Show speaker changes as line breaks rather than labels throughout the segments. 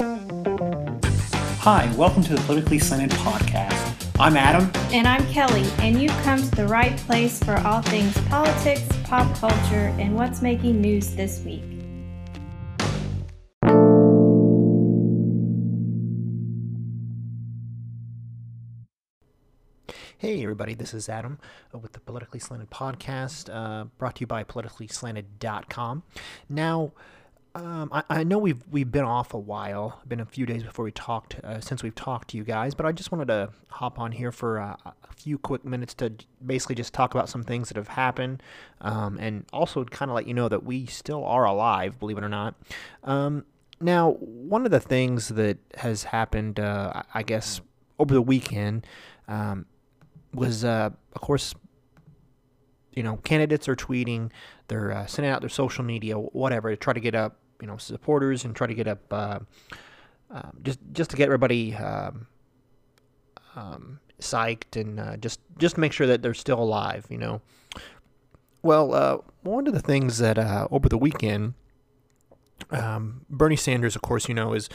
Hi, welcome to the Politically Slanted Podcast. I'm Adam.
And I'm Kelly, and you've come to the right place for all things politics, pop culture, and what's making news this week.
Hey, everybody, this is Adam with the Politically Slanted Podcast, uh, brought to you by politicallyslanted.com. Now, um, I, I, know we've we've been off a while, been a few days before we talked uh, since we've talked to you guys, but I just wanted to hop on here for uh, a few quick minutes to basically just talk about some things that have happened, um, and also kind of let you know that we still are alive, believe it or not. Um, now, one of the things that has happened, uh, I guess, over the weekend um, was, uh, of course, you know, candidates are tweeting, they're uh, sending out their social media, whatever, to try to get up, you know, supporters and try to get up, uh, um, just just to get everybody um, um, psyched and uh, just just make sure that they're still alive, you know. Well, uh, one of the things that uh, over the weekend, um, Bernie Sanders, of course, you know, is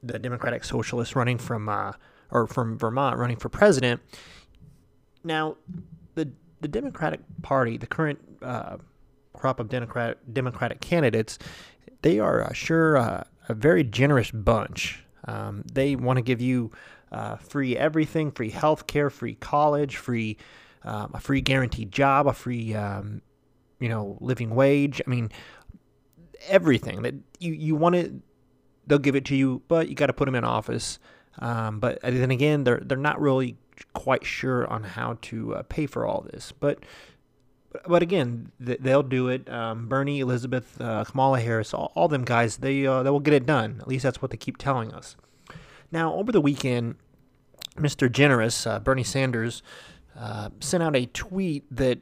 the Democratic Socialist running from uh, or from Vermont running for president. Now, the the Democratic Party, the current crop of Democratic Democratic candidates, they are uh, sure uh, a very generous bunch. Um, they want to give you uh, free everything, free health care, free college, free um, a free guaranteed job, a free um, you know living wage. I mean, everything that you you want it, they'll give it to you, but you got to put them in office. Um, but then again, they're they're not really quite sure on how to uh, pay for all this. But but again, they'll do it. Um, Bernie, Elizabeth, uh, Kamala Harris, all, all them guys, they uh, they will get it done. At least that's what they keep telling us. Now, over the weekend, Mr. Generous, uh, Bernie Sanders, uh, sent out a tweet that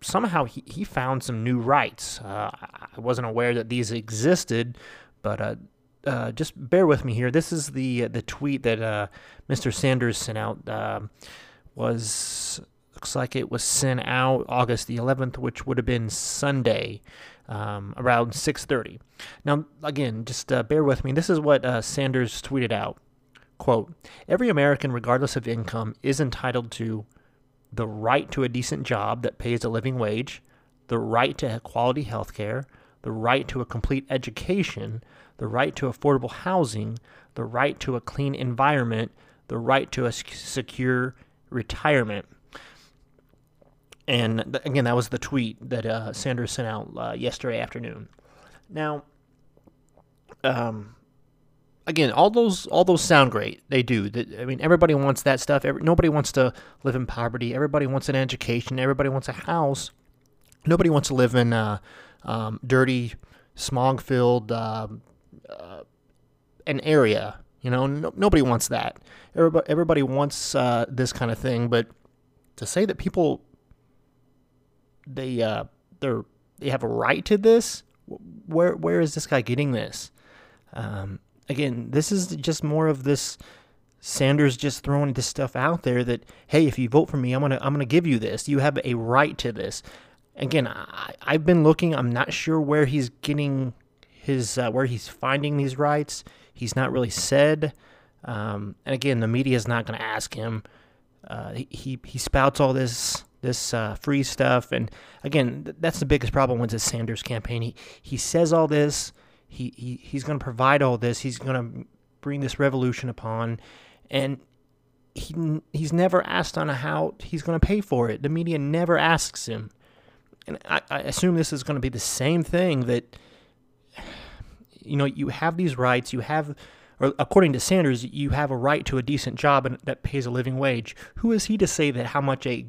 somehow he, he found some new rights. Uh, I wasn't aware that these existed, but uh, just bear with me here. This is the the tweet that Mr. Sanders sent out. Uh, was looks like it was sent out August the 11th, which would have been Sunday, um, around 6:30. Now, again, just uh, bear with me. This is what uh, Sanders tweeted out. "Quote: Every American, regardless of income, is entitled to the right to a decent job that pays a living wage, the right to quality health care, the right to a complete education." the right to affordable housing, the right to a clean environment, the right to a secure retirement. And again, that was the tweet that uh, Sanders sent out uh, yesterday afternoon. Now, um, again, all those all those sound great. They do. I mean, everybody wants that stuff. Every, nobody wants to live in poverty. Everybody wants an education. Everybody wants a house. Nobody wants to live in uh, um, dirty, smog-filled, um, uh, an area. You know, no, nobody wants that. Everybody, everybody wants uh, this kind of thing, but to say that people they uh, they're they have a right to this, where where is this guy getting this? Um, again, this is just more of this. Sanders just throwing this stuff out there that hey, if you vote for me, I'm gonna I'm gonna give you this. You have a right to this. Again, I, I've been looking. I'm not sure where he's getting his uh, where he's finding these rights. He's not really said. Um, and again, the media is not going to ask him. Uh, he he spouts all this this uh, free stuff, and again, th- that's the biggest problem with the Sanders campaign. He he says all this. He, he he's going to provide all this. He's going to bring this revolution upon, and he he's never asked on how he's going to pay for it. The media never asks him, and I, I assume this is going to be the same thing that you know, you have these rights, you have, or according to Sanders, you have a right to a decent job and that pays a living wage. Who is he to say that how much a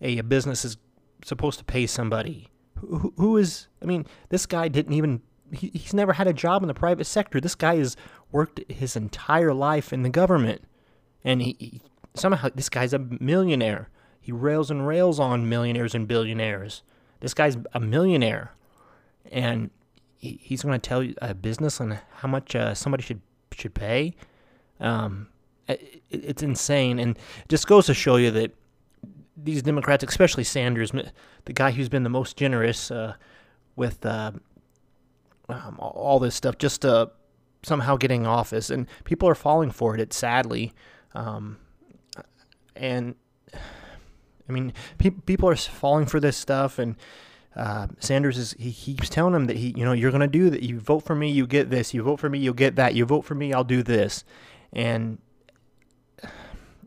a, business is supposed to pay somebody? Who, who is? I mean, this guy didn't even. He, he's never had a job in the private sector. This guy has worked his entire life in the government, and he, he somehow this guy's a millionaire. He rails and rails on millionaires and billionaires. This guy's a millionaire, and he's going to tell a business on how much uh, somebody should should pay. Um, it, it's insane, and just goes to show you that these Democrats, especially Sanders, the guy who's been the most generous uh, with uh, um, all this stuff, just uh, somehow getting office, and people are falling for it. Sadly, um, and I mean, pe- people are falling for this stuff, and uh, Sanders is he keeps telling them that he, you know, you're going to do that. You vote for me, you get this. You vote for me, you'll get that. You vote for me, I'll do this. And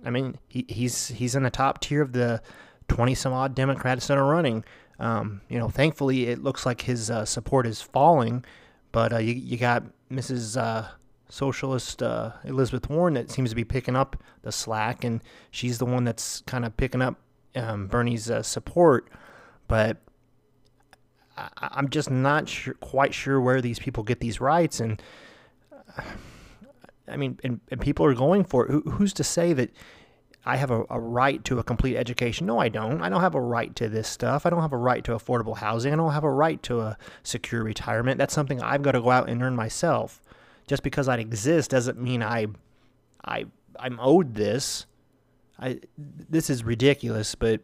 I mean, he, he's he's in the top tier of the twenty some odd Democrats that are running. Um, you know, thankfully, it looks like his uh, support is falling, but uh, you you got Mrs. Uh, socialist uh, Elizabeth Warren that seems to be picking up the slack, and she's the one that's kind of picking up um, Bernie's uh, support. But I, am just not sure, quite sure where these people get these rights, and uh, I mean, and, and, people are going for it. Who, who's to say that? I have a, a right to a complete education. No, I don't. I don't have a right to this stuff. I don't have a right to affordable housing. I don't have a right to a secure retirement. That's something I've got to go out and earn myself just because I exist doesn't mean I, I, I'm owed this. I, this is ridiculous. But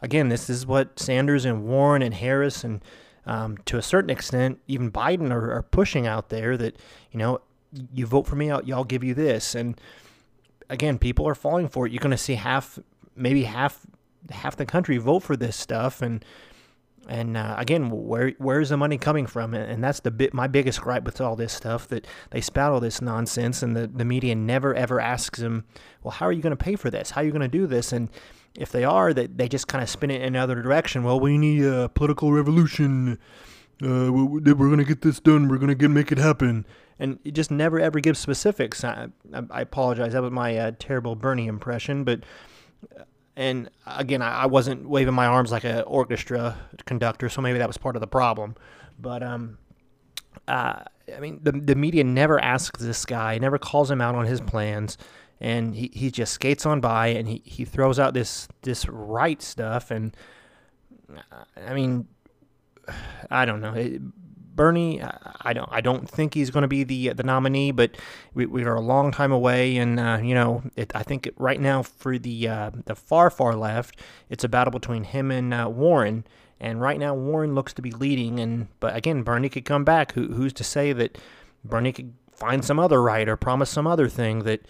again, this is what Sanders and Warren and Harris and um, to a certain extent, even Biden are, are, pushing out there that you know, you vote for me, I'll, y'all give you this. And again, people are falling for it. You're going to see half, maybe half, half the country vote for this stuff, and and uh, again, where where's the money coming from? And that's the bit my biggest gripe with all this stuff that they spout all this nonsense, and the, the media never ever asks them, well, how are you going to pay for this? How are you going to do this? And if they are, that they just kind of spin it in another direction. Well, we need a political revolution. Uh, we're going to get this done. We're going to get make it happen. And it just never ever gives specifics. I, I, apologize. That was my uh, terrible Bernie impression, but and again, I, I wasn't waving my arms like an orchestra conductor, so maybe that was part of the problem. But um, uh, I mean, the the media never asks this guy, never calls him out on his plans, and he, he just skates on by and he, he throws out this this right stuff. And uh, I mean, I don't know. It, Bernie, I don't, I don't think he's going to be the the nominee, but we, we are a long time away, and uh, you know, it, I think right now for the uh, the far far left, it's a battle between him and uh, Warren, and right now Warren looks to be leading, and but again, Bernie could come back. Who, who's to say that Bernie could find some other right or promise some other thing that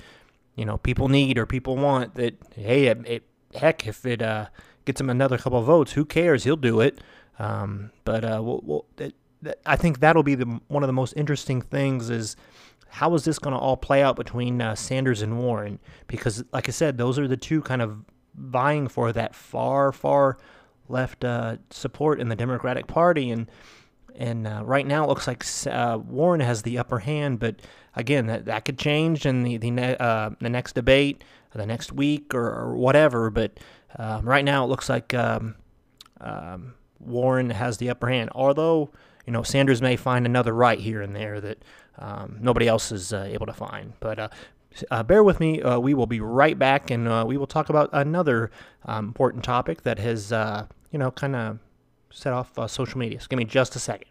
you know people need or people want? That hey, it, it, heck, if it uh, gets him another couple votes, who cares? He'll do it. Um, but uh, we'll, we'll, it, I think that'll be the one of the most interesting things is how is this going to all play out between uh, Sanders and Warren? Because, like I said, those are the two kind of vying for that far, far left uh, support in the Democratic Party, and and uh, right now it looks like uh, Warren has the upper hand. But again, that that could change in the the, ne- uh, the next debate, the next week, or, or whatever. But um, right now it looks like um, um, Warren has the upper hand, although you know, Sanders may find another right here and there that um, nobody else is uh, able to find. But uh, uh, bear with me. Uh, we will be right back, and uh, we will talk about another um, important topic that has, uh, you know, kind of set off social media. So give me just a second.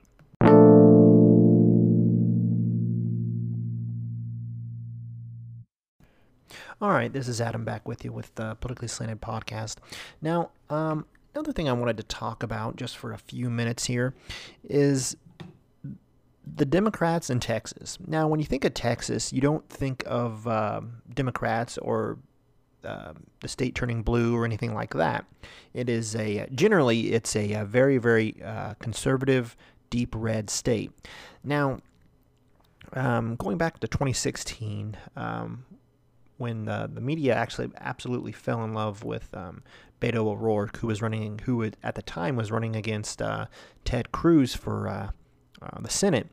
All right, this is Adam back with you with the Politically Slanted podcast. Now, um, Another thing I wanted to talk about just for a few minutes here is the Democrats in Texas. Now, when you think of Texas, you don't think of uh, Democrats or uh, the state turning blue or anything like that. It is a generally it's a, a very very uh, conservative, deep red state. Now, um, going back to 2016, um, when the media actually absolutely fell in love with um, Beto O'Rourke, who was running, who at the time was running against uh, Ted Cruz for uh, uh, the Senate.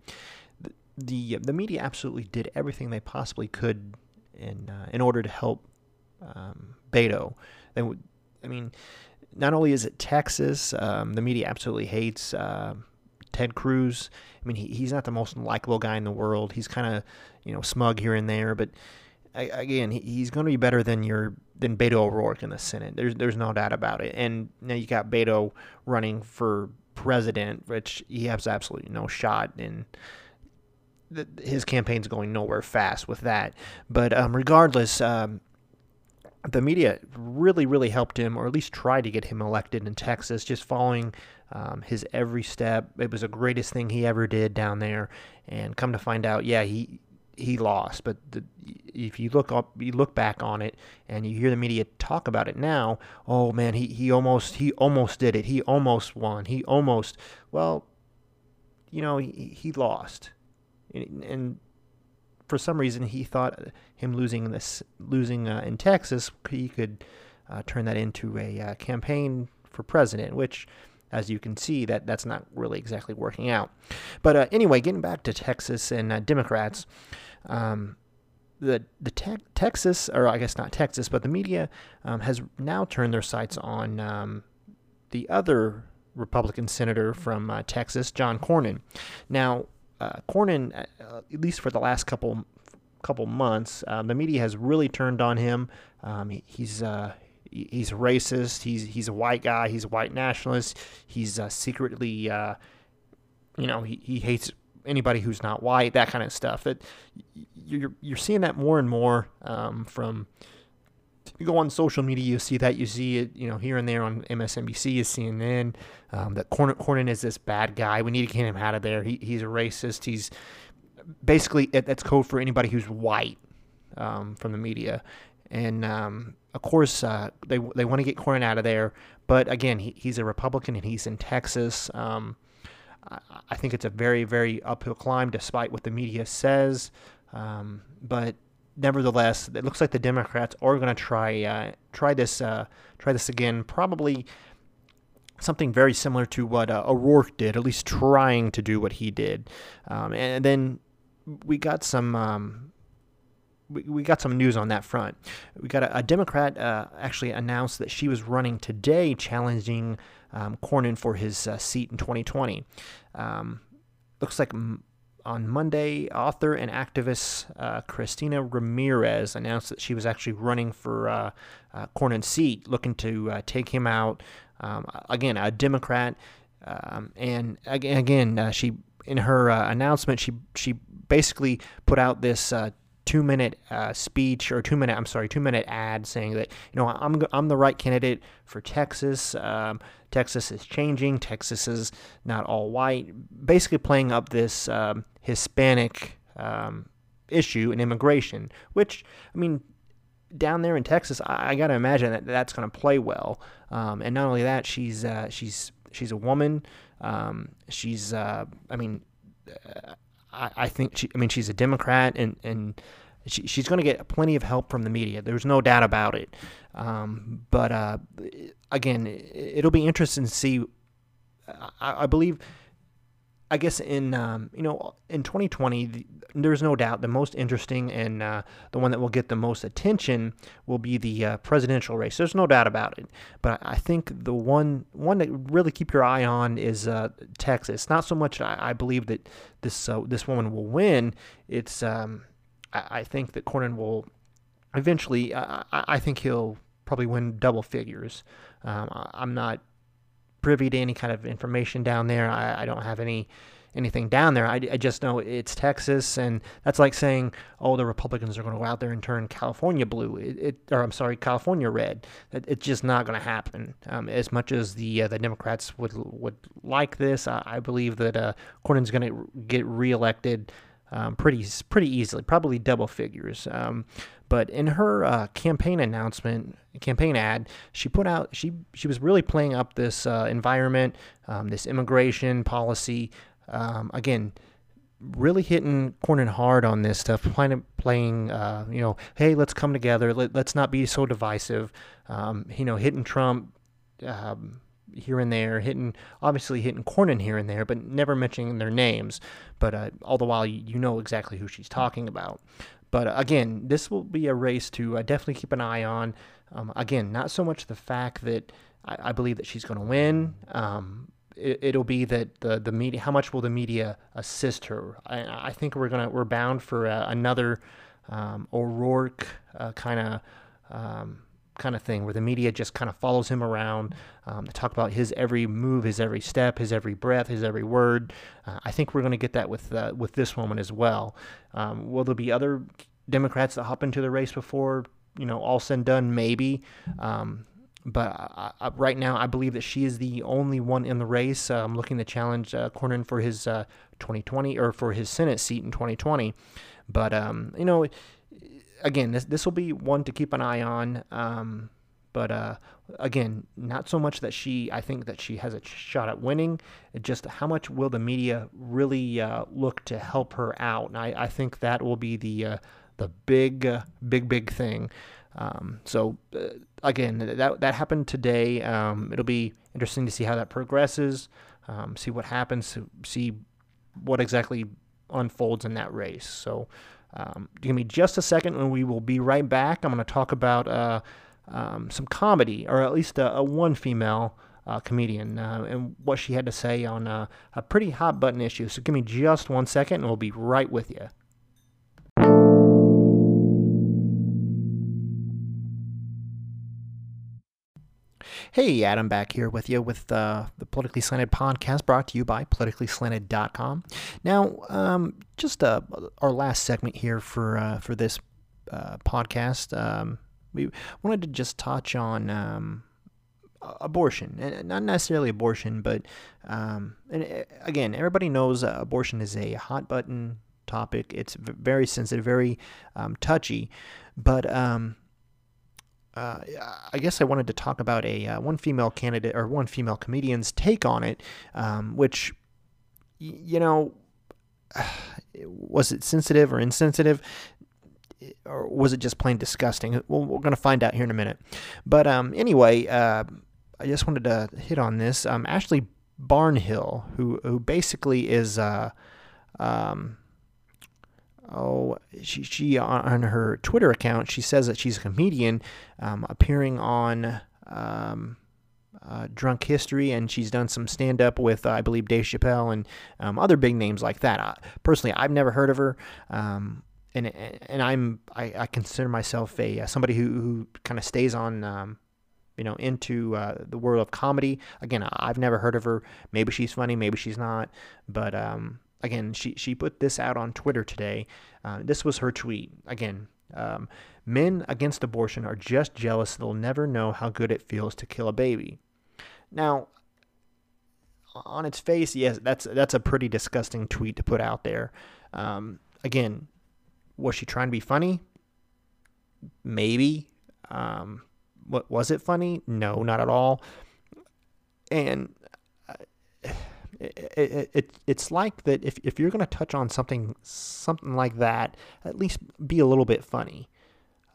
The, the, the media absolutely did everything they possibly could in uh, in order to help um, Beto. They would, I mean, not only is it Texas, um, the media absolutely hates uh, Ted Cruz. I mean, he, he's not the most likable guy in the world. He's kind of you know smug here and there, but again, he's going to be better than your than Beto O'Rourke in the Senate. There's there's no doubt about it. And now you got Beto running for president, which he has absolutely no shot in. his campaign's going nowhere fast with that. But um, regardless, um, the media really, really helped him, or at least tried to get him elected in Texas, just following um, his every step. It was the greatest thing he ever did down there. And come to find out, yeah, he he lost. But the, if you look up, you look back on it, and you hear the media talk about it now. Oh man, he, he almost he almost did it. He almost won. He almost well, you know, he, he lost, and, and for some reason he thought him losing this losing uh, in Texas he could uh, turn that into a uh, campaign for president, which as you can see, that that's not really exactly working out. But uh, anyway, getting back to Texas and uh, Democrats, um, the the te- Texas, or I guess not Texas, but the media um, has now turned their sights on um, the other Republican senator from uh, Texas, John Cornyn. Now, uh, Cornyn, uh, at least for the last couple couple months, the media has really turned on him. Um, he, he's uh, he's a racist. He's he's a white guy. He's a white nationalist. He's uh, secretly, uh, you know, he, he hates anybody who's not white. That kind of stuff. That you're you're seeing that more and more um, from. You go on social media, you see that. You see it, you know, here and there on MSNBC, CNN. Um, that Cornyn, Cornyn is this bad guy. We need to get him out of there. He, he's a racist. He's basically that's code for anybody who's white um, from the media. And um, of course, uh, they they want to get Cornyn out of there. But again, he, he's a Republican and he's in Texas. Um, I, I, think it's a very very uphill climb, despite what the media says. Um, but nevertheless, it looks like the Democrats are going to try uh, try this uh, try this again. Probably something very similar to what uh, O'Rourke did, at least trying to do what he did. Um, and then we got some um, we, we got some news on that front. We got a, a Democrat uh, actually announced that she was running today, challenging um, Cornyn for his uh, seat in 2020. Um, looks like m- on Monday, author and activist uh, Christina Ramirez announced that she was actually running for uh, uh, Cornyn's seat, looking to uh, take him out. Um, again, a Democrat, um, and again, again she in her announcement she she basically put out this two minute uh, speech or two minute I'm sorry two minute ad saying that you know I'm I'm the right candidate for Texas. Um, Texas is changing. Texas is not all white. Basically playing up this um, Hispanic um, issue in immigration, which I mean down there in Texas, I, I got to imagine that that's going to play well. Um, and not only that, she's uh, she's she's a woman. Um, she's uh, I mean. I, I think she, I mean, she's a Democrat and, and she, she's going to get plenty of help from the media. There's no doubt about it. Um, but uh, again, it'll be interesting to see. I, I believe, I guess in um, you know in 2020, there's no doubt the most interesting and uh, the one that will get the most attention will be the uh, presidential race. There's no doubt about it. But I think the one one that really keep your eye on is uh, Texas. Not so much I, I believe that this uh, this woman will win. It's um, I, I think that Cornyn will eventually. I, I think he'll probably win double figures. Um, I'm not privy to any kind of information down there. I, I don't have any anything down there. I, I, just know it's Texas, and that's like saying, oh, the Republicans are going to go out there and turn California blue, it, it or I'm sorry, California red. It's just not going to happen. Um, as much as the uh, the Democrats would would like this, I, I believe that uh, Cornyn's going to get reelected um, pretty pretty easily, probably double figures. Um, but in her uh, campaign announcement, campaign ad, she put out she she was really playing up this uh, environment, um, this immigration policy. Um, again, really hitting Cornyn hard on this stuff, playing playing uh, you know, hey, let's come together. Let, us not be so divisive. Um, you know, hitting Trump um, here and there, hitting obviously hitting Cornyn here and there, but never mentioning their names. But uh, all the while, you, know exactly who she's talking about. But uh, again, this will be a race to uh, definitely keep an eye on. Um, again, not so much the fact that I, I believe that she's going to win. Um, it, will be that the the media. How much will the media assist her? I, I think we're gonna we're bound for uh, another um, O'Rourke kind of. Kind of thing where the media just kind of follows him around. Um, talk about his every move, his every step, his every breath, his every word. Uh, I think we're going to get that with uh, with this woman as well. Um, will there be other Democrats that hop into the race before you know all said and done? Maybe. Um, but uh, uh, right now, I believe that she is the only one in the race um, looking to challenge uh, Cornyn for his 2020 or for his Senate seat in 2020. But um, you know, again, this this will be one to keep an eye on. Um, but uh, again, not so much that she, I think that she has a shot at winning. Just how much will the media really uh, look to help her out? And I, I think that will be the uh, the big, uh, big, big thing. Um, so uh, again, that that happened today. Um, it'll be interesting to see how that progresses. Um, see what happens. See what exactly unfolds in that race. So. Um, give me just a second, and we will be right back. I'm going to talk about uh, um, some comedy, or at least a, a one female uh, comedian, uh, and what she had to say on a pretty hot button issue. So give me just one second, and we'll be right with you. Hey, Adam back here with you with uh, the Politically Slanted podcast brought to you by politicallyslanted.com. Now, um, just uh, our last segment here for uh, for this uh, podcast. Um, we wanted to just touch on um, abortion, and not necessarily abortion, but um, and uh, again, everybody knows uh, abortion is a hot button topic. It's very sensitive, very um, touchy, but um, uh, I guess I wanted to talk about a uh, one female candidate or one female comedian's take on it, um, which you know was it sensitive or insensitive? or was it just plain disgusting? Well, we're going to find out here in a minute. But um, anyway, uh, I just wanted to hit on this. Um, Ashley Barnhill, who who basically is, uh, um, oh, she she on her Twitter account, she says that she's a comedian, um, appearing on. Um, uh, Drunk History, and she's done some stand up with, uh, I believe, Dave Chappelle and um, other big names like that. Uh, personally, I've never heard of her. Um, and and I'm I, I consider myself a uh, somebody who, who kind of stays on um, you know into uh, the world of comedy. Again, I've never heard of her. Maybe she's funny, maybe she's not. But um, again, she she put this out on Twitter today. Uh, this was her tweet. Again, um, men against abortion are just jealous. They'll never know how good it feels to kill a baby. Now, on its face, yes, that's that's a pretty disgusting tweet to put out there. Um, again, was she trying to be funny? Maybe. Um, what was it funny? No, not at all. And it, it, it, it's like that if, if you're going to touch on something something like that, at least be a little bit funny.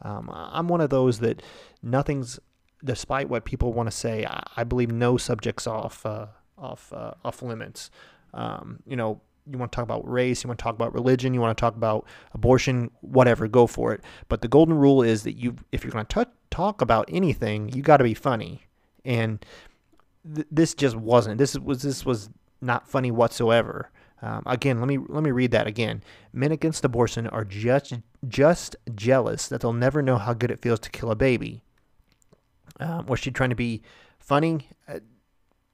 Um, I'm one of those that nothing's, despite what people want to say, I, I believe no subjects off uh, off uh, off limits. Um, you know, you want to talk about race, you want to talk about religion, you want to talk about abortion, whatever, go for it. But the golden rule is that you, if you're going to talk about anything, you got to be funny. And th- this just wasn't. This was this was not funny whatsoever. Um, again, let me let me read that again. Men against abortion are just just jealous that they'll never know how good it feels to kill a baby. Um, was she trying to be funny? Uh,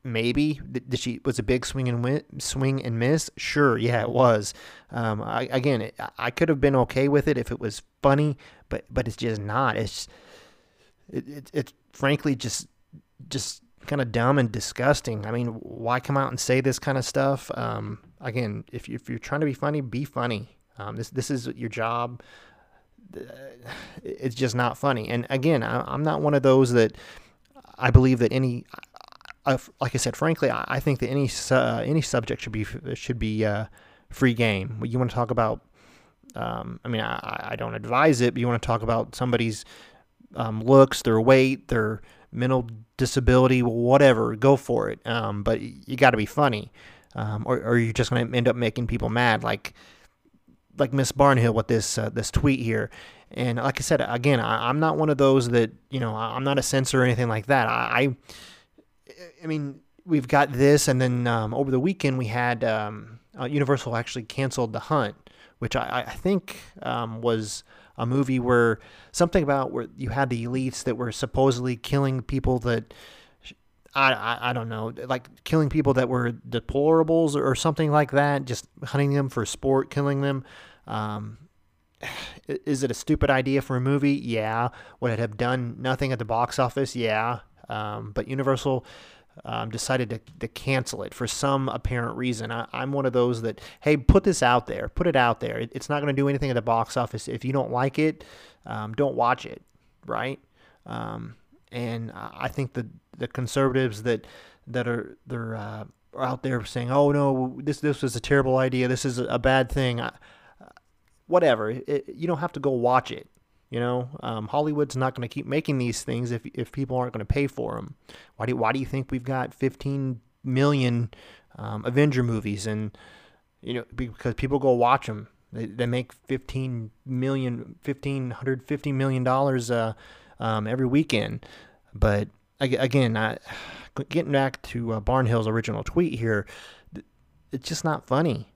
maybe did she was a big swing and win, swing and miss sure yeah it was um, I, again it, i could have been okay with it if it was funny but but it's just not it's it, it, it's frankly just just kind of dumb and disgusting. I mean why come out and say this kind of stuff? Um, again if, you, if you're trying to be funny be funny. Um, this this is your job. It's just not funny. And again I, i'm not one of those that I believe that any uh, like I said, frankly, I, I think that any uh, any subject should be should be uh, free game. You want to talk about, um, I mean, I, I don't advise it, but you want to talk about somebody's um, looks, their weight, their mental disability, whatever. Go for it. Um, but you got to be funny, um, or, or you're just going to end up making people mad, like like Miss Barnhill with this uh, this tweet here. And like I said, again, I, am not one of those that you know. I'm not a censor or anything like that. I, I I mean, we've got this, and then um, over the weekend we had um, uh, Universal actually canceled The Hunt, which I, I think um, was a movie where something about where you had the elites that were supposedly killing people that I, I, I don't know, like killing people that were deplorables or, something like that, just hunting them for sport, killing them. Um, is it a stupid idea for a movie? Yeah. Would it have done nothing at the box office? Yeah. Um, but Universal um, decided to, to cancel it for some apparent reason. I, am one of those that, hey, put this out there, put it out there. It, it's not going to do anything at the box office. If you don't like it, um, don't watch it, right? Um, and I think the the conservatives that that are they're uh, are out there saying, oh no, this this was a terrible idea. This is a bad thing. I, whatever. It, you don't have to go watch it. You know, um, Hollywood's not going to keep making these things if if people aren't going to pay for them. Why do why do you think we've got 15 million um, Avenger movies and you know because people go watch them. They, they make 15 million, 1550 million dollars uh, um, every weekend. But again, I, getting back to uh, Barnhill's original tweet here, it's just not funny.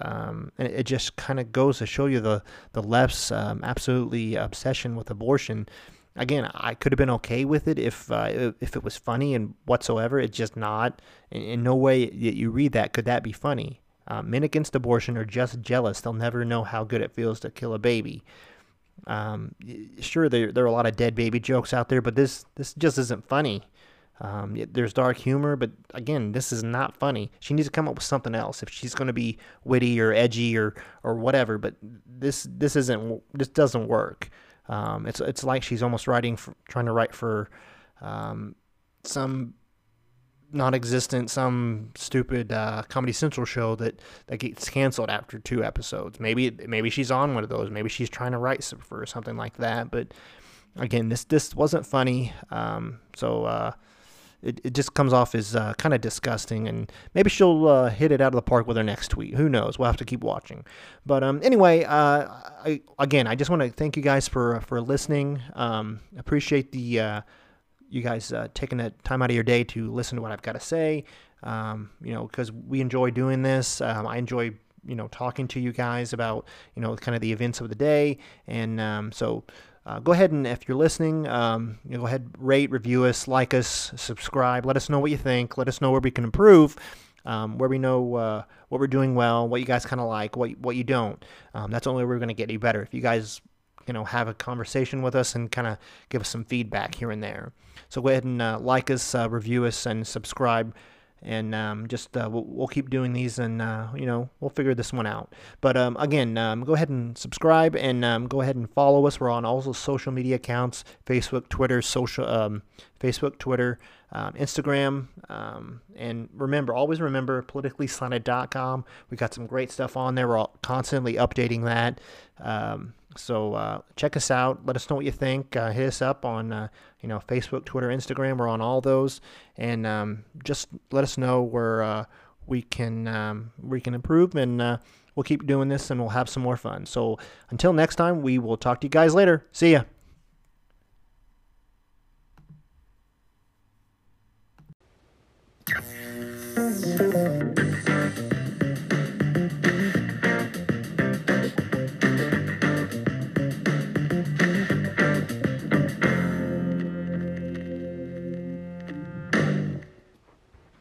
Um, and it just kind of goes to show you the the left's um, absolutely obsession with abortion. Again, I could have been okay with it if uh, if it was funny and whatsoever. It's just not. In, in no way that you read that could that be funny. Uh, men against abortion are just jealous. They'll never know how good it feels to kill a baby. Um, sure, there there are a lot of dead baby jokes out there, but this this just isn't funny. Um, there's dark humor, but again, this is not funny. She needs to come up with something else if she's going to be witty or edgy or or whatever. But this this isn't this doesn't work. Um, it's it's like she's almost writing for, trying to write for um, some non-existent, some stupid uh, Comedy Central show that that gets canceled after two episodes. Maybe maybe she's on one of those. Maybe she's trying to write for something like that. But again, this this wasn't funny. Um, so. Uh, it, it just comes off as uh, kind of disgusting. And maybe she'll uh, hit it out of the park with her next tweet. Who knows? We'll have to keep watching. But um, anyway, uh, I, again, I just want to thank you guys for for listening. Um, appreciate the uh, you guys uh, taking the time out of your day to listen to what I've got to say. Um, you know, because we enjoy doing this. Um, I enjoy you know talking to you guys about you know kind of the events of the day, and um, so uh, go ahead and if you're listening, um, you know, go ahead, rate, review us, like us, subscribe. Let us know what you think. Let us know where we can improve. Um, where we know uh, what we're doing well, what you guys kind of like, what what you don't. Um, that's only we're going to get you better. If you guys, you know, have a conversation with us and kind of give us some feedback here and there. So go ahead and uh, like us, uh, review us, and subscribe and um, just uh, we'll, we'll, keep doing these and uh, you know we'll figure this one out. But um, again um, go ahead and subscribe and um, go ahead and follow us. We're on all the social media accounts facebook twitter social um, facebook twitter um, instagram and remember always remember politicallyslanted.com we got some great stuff on there. We're constantly updating that so uh, check us out. Let us know what you think. Uh, hit us up on uh, you know Facebook, Twitter, Instagram. We're on all those, and um, just let us know where uh, we can um, we can improve, and uh, we'll keep doing this, and we'll have some more fun. So until next time, we will talk to you guys later. See ya.